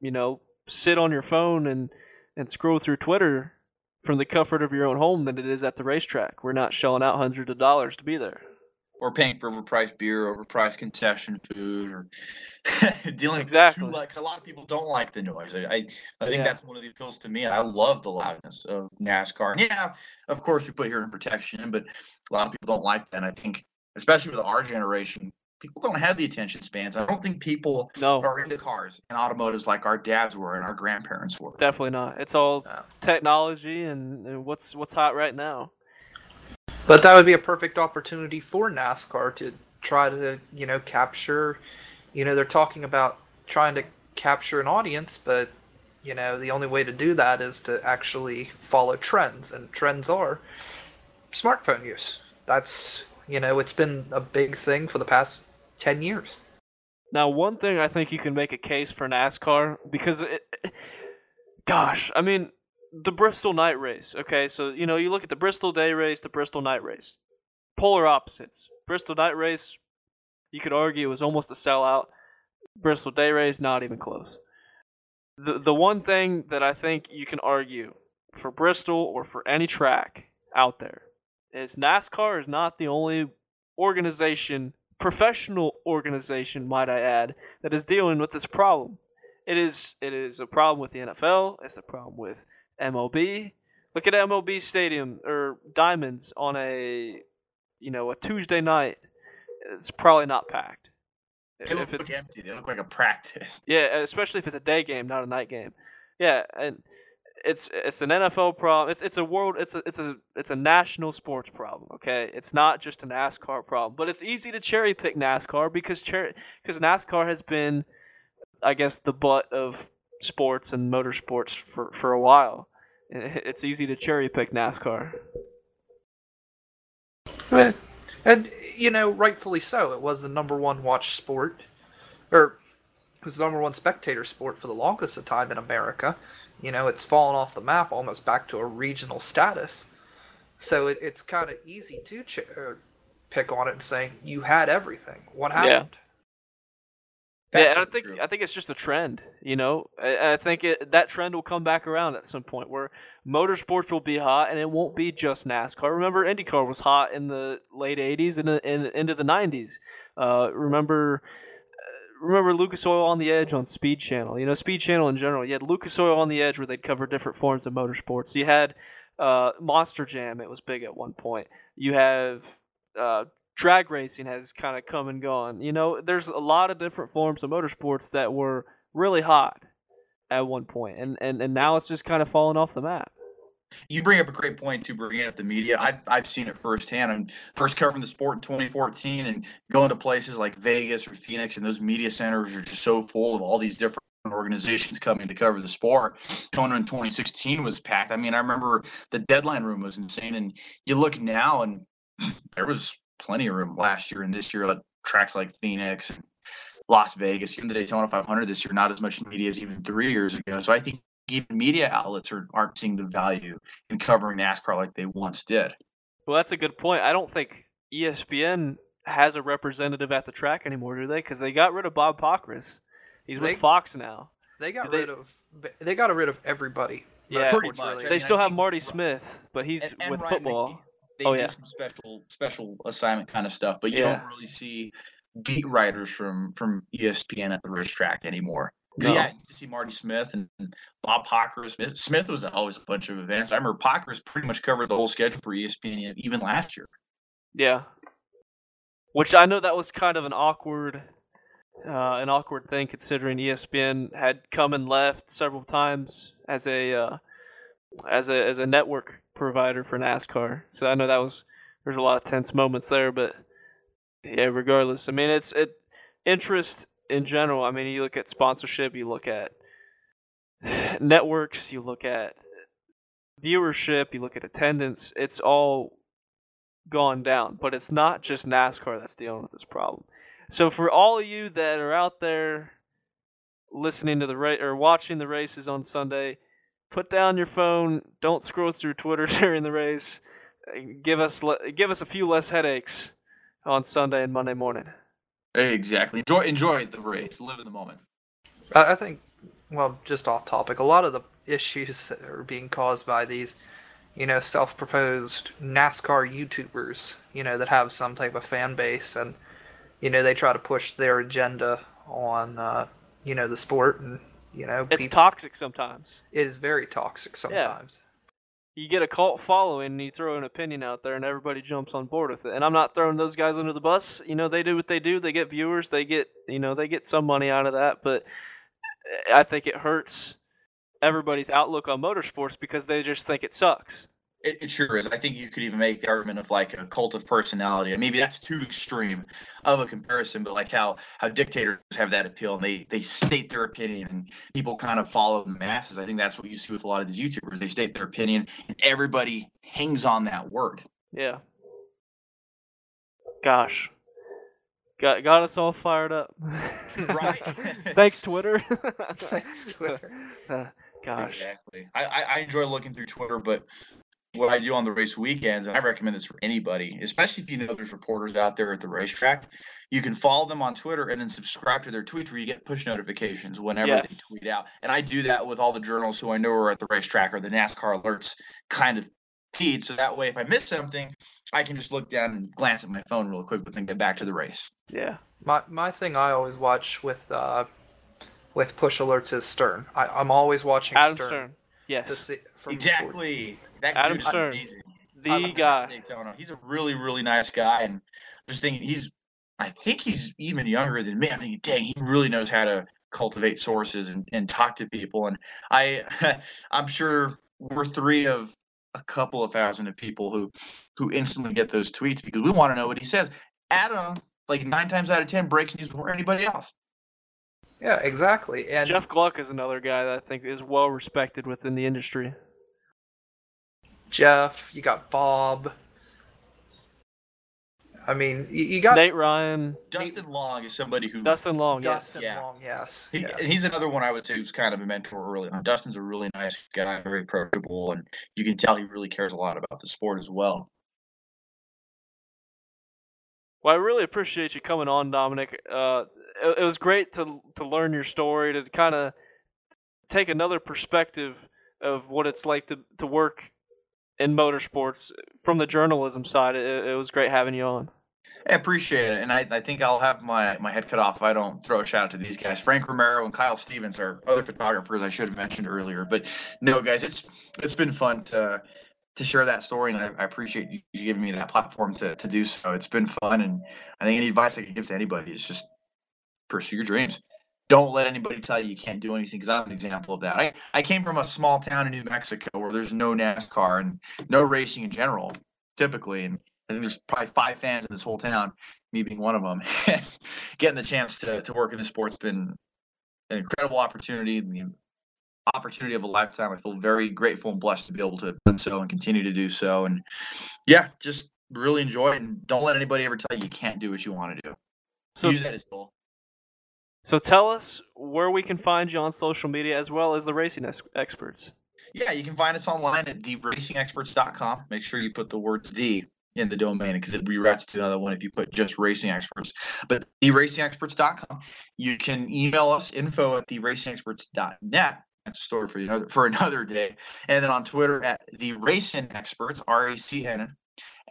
you know sit on your phone and and scroll through Twitter from the comfort of your own home than it is at the racetrack. We're not shelling out hundreds of dollars to be there or paying for overpriced beer, overpriced concession food, or dealing exactly. with like a lot of people don't like the noise. I I, I think yeah. that's one of the appeals to me. I love the loudness of NASCAR. And yeah, of course we put here in protection, but a lot of people don't like that. And I think, especially with our generation, people don't have the attention spans. I don't think people no. are into cars and automotives like our dads were and our grandparents were. Definitely not. It's all technology and, and what's what's hot right now. But that would be a perfect opportunity for NASCAR to try to, you know, capture, you know, they're talking about trying to capture an audience, but, you know, the only way to do that is to actually follow trends, and trends are smartphone use. That's, you know, it's been a big thing for the past 10 years. Now, one thing I think you can make a case for NASCAR because it, gosh, I mean, the Bristol night race. Okay, so you know you look at the Bristol day race, the Bristol night race, polar opposites. Bristol night race, you could argue was almost a sellout. Bristol day race, not even close. The the one thing that I think you can argue for Bristol or for any track out there is NASCAR is not the only organization, professional organization, might I add, that is dealing with this problem. It is it is a problem with the NFL. It's a problem with MLB. Look at MLB Stadium or Diamonds on a you know a Tuesday night. It's probably not packed. They look, empty. They look like a practice. Yeah, especially if it's a day game, not a night game. Yeah, and it's it's an NFL problem. It's it's a world. It's a it's a it's a national sports problem. Okay, it's not just a NASCAR problem. But it's easy to cherry pick NASCAR because cherry because NASCAR has been, I guess, the butt of sports and motorsports for for a while. It's easy to cherry pick NASCAR. And you know, rightfully so. It was the number one watch sport, or it was the number one spectator sport for the longest of time in America. You know, it's fallen off the map almost back to a regional status. So it, it's kind of easy to ch- uh, pick on it and saying you had everything. What happened? Yeah. That's yeah, and I think true. I think it's just a trend. You know, I, I think it, that trend will come back around at some point where motorsports will be hot, and it won't be just NASCAR. Remember, IndyCar was hot in the late '80s and in, into the '90s. Uh, remember, uh, remember Lucas Oil on the Edge on Speed Channel. You know, Speed Channel in general. You had Lucas Oil on the Edge where they'd cover different forms of motorsports. You had uh, Monster Jam. It was big at one point. You have uh, drag racing has kind of come and gone. You know, there's a lot of different forms of motorsports that were really hot at one point, and and, and now it's just kind of fallen off the map. You bring up a great point to bringing up the media. I've, I've seen it firsthand. I'm first covering the sport in 2014 and going to places like Vegas or Phoenix, and those media centers are just so full of all these different organizations coming to cover the sport. Kona in 2016 was packed. I mean, I remember the deadline room was insane. And you look now, and there was plenty of room last year and this year at tracks like Phoenix and Las Vegas, even the Daytona 500 this year, not as much media as even three years ago. So I think even media outlets are, aren't seeing the value in covering NASCAR like they once did. Well, that's a good point. I don't think ESPN has a representative at the track anymore, do they? Because they got rid of Bob Pockrass. He's with Fox now. They got They- rid of they got rid of everybody. Yeah. Pretty much. I They mean, still I have Marty Smith, but he's And- and with Ryan football. McNeil, They Oh, do yeah. some special special assignment kind of stuff, but you Yeah. don't really see beat writers from from ESPN at the racetrack anymore. No. Yeah, I used to see Marty Smith and Bob Pocker. Smith, Smith was always a bunch of events. I remember Pockrass pretty much covered the whole schedule for ESPN even last year. Yeah. Which I know that was kind of an awkward, uh, an awkward thing considering ESPN had come and left several times as a, uh, as a as a network provider for NASCAR. So I know that was there's a lot of tense moments there, but yeah, regardless, I mean it's it interest in general. I mean you look at sponsorship, you look at networks, you look at viewership, you look at attendance. It's all gone down, but it's not just NASCAR that's dealing with this problem. So for all of you that are out there listening to the race or watching the races on Sunday, put down your phone. Don't scroll through Twitter during the race. Give us le- give us a few less headaches on Sunday and Monday morning. Exactly. Enjoy enjoy the race. Live in the moment. I I think, well, just off topic, a lot of the issues that are being caused by these, you know, self-proposed NASCAR YouTubers, you know, that have some type of fan base, and you know, they try to push their agenda on, uh, you know, the sport, and you know, It's peop- toxic sometimes. it is very toxic sometimes. You get a cult following and you throw an opinion out there and everybody jumps on board with it. And I'm not throwing those guys under the bus. You know, they do what they do. They get viewers, they get, you know, they get some money out of that, but I think it hurts everybody's outlook on motorsports because they just think it sucks. It, it sure is. I think you could even make the argument of like a cult of personality. And maybe that's too extreme of a comparison, but like how how dictators have that appeal and they they state their opinion and people kind of follow the masses. I think that's what you see with a lot of these YouTubers. They state their opinion and everybody hangs on that word. Yeah. Gosh. Got got us all fired up. Right. Thanks, Twitter. Thanks, Twitter. Uh, gosh. Exactly. I, I, I enjoy looking through Twitter, but what I do on the race weekends, and I recommend this for anybody, especially if you know there's reporters out there at the racetrack, you can follow them on Twitter and then subscribe to their tweets where you get push notifications whenever Yes. they tweet out. And I do that with all the journals who I know are at the racetrack or the NASCAR alerts kind of feed. So that way, if I miss something, I can just look down and glance at my phone real quick, but then get back to the race. Yeah. My my thing I always watch with uh, with push alerts is Stern. I, I'm always watching Adam Stern. Stern. To Yes. see, from sport. Exactly. That Adam dude's Stern. amazing. The I love guy. Daytona. He's a really, really nice guy, and i just thinking he's. I think he's even younger than me. I'm thinking, dang, he really knows how to cultivate sources and, and talk to people. And I, I'm sure we're three of a couple of thousand of people who, who instantly get those tweets because we want to know what he says. Adam, like nine times out of ten, breaks news before anybody else. Yeah, exactly. And Jeff Gluck is another guy that I think is well respected within the industry. Jeff, you got Bob. I mean, you, you got Nate Ryan, Dustin Long is somebody who Dustin Long. Yes. Dustin Yeah. Long. Yes. He, yeah. he's another one I would say who's kind of a mentor early on. Dustin's a really nice guy, very approachable, and you can tell he really cares a lot about the sport as well. Well, I really appreciate you coming on, Dominic. Uh, it, it was great to to learn your story, to kind of take another perspective of what it's like to, to work in motorsports from the journalism side. It, it was great having you on. I appreciate it, and I, I think I'll have my, my head cut off if I don't throw a shout out to these guys. Frank Romero and Kyle Stevens are other photographers I should have mentioned earlier. But no, guys, it's it's been fun to to share that story, and I, I appreciate you giving me that platform to to do so. It's been fun, and I think any advice I could give to anybody is just pursue your dreams. Don't let anybody tell you you can't do anything because I'm an example of that. I, I came from a small town in New Mexico where there's no NASCAR and no racing in general, typically. And I think there's probably five fans in this whole town, me being one of them. Getting the chance to, to work in the sport's been an incredible opportunity, the opportunity of a lifetime. I feel very grateful and blessed to be able to do so and continue to do so. And yeah, just really enjoy it and don't let anybody ever tell you you can't do what you want to do. So Use that as tool. So tell us where we can find you on social media as well as the racing ex- experts. Yeah, you can find us online at theracingexperts.com. Make sure you put the words the in the domain because it rewrites to another one if you put just racing experts. But theracingexperts.com. You can email us info at theracingexperts.net. That's a story for another for another day. And then on Twitter at the Racing Experts, R A C N,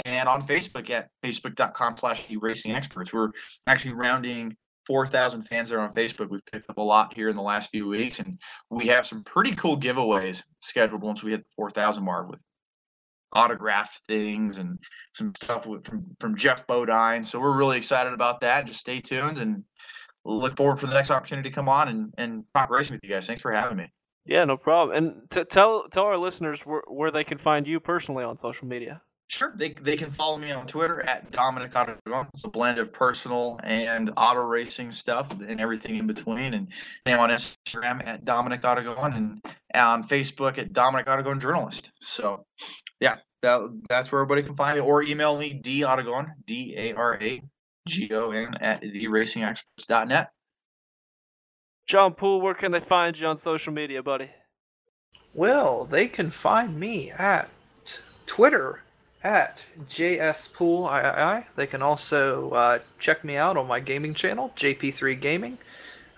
and on Facebook at facebook.com slash the Racing Experts. We're actually rounding 4,000 fans there on Facebook. We've picked up a lot here in the last few weeks, and we have some pretty cool giveaways scheduled once we hit the 4,000 mark with autograph things and some stuff with, from from Geoff Bodine. So we're really excited about that. Just stay tuned and look forward for the next opportunity to come on and, and talk racing with you guys. Thanks for having me. Yeah, no problem. And t- tell tell our listeners where, where they can find you personally on social media. Sure, they, they can follow me on Twitter at Dominic Aragon. It's a blend of personal and auto racing stuff and everything in between. And I'm on Instagram at Dominic Aragon and on Facebook at Dominic Aragon Journalist. So, yeah, that, that's where everybody can find me. Or email me D Aragon, D A R A G O N, at theracingexperts.net. John Poole, where can they find you on social media, buddy? Well, they can find me at Twitter at JSPoolII. They can also uh, check me out on my gaming channel, JP3 Gaming.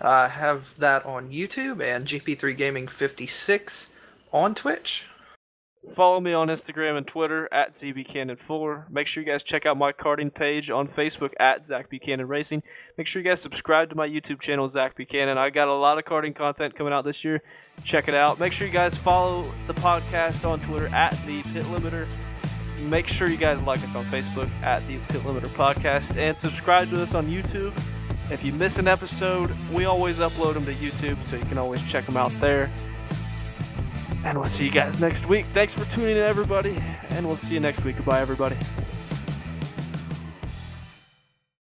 I uh, have that on YouTube and GP3 Gaming 56 on Twitch. Follow me on Instagram and Twitter at ZBCannon4. Make sure you guys check out my karting page on Facebook at Zach Buchanan Racing. Make sure you guys subscribe to my YouTube channel, Zach Buchanan. I got a lot of karting content coming out this year. Check it out. Make sure you guys follow the podcast on Twitter at The Pit Limiter. Make sure you guys like us on Facebook at The Pit Limiter Podcast and subscribe to us on YouTube. If you miss an episode, we always upload them to YouTube, so you can always check them out there. And we'll see you guys next week. Thanks for tuning in, everybody. And we'll see you next week. Goodbye, everybody.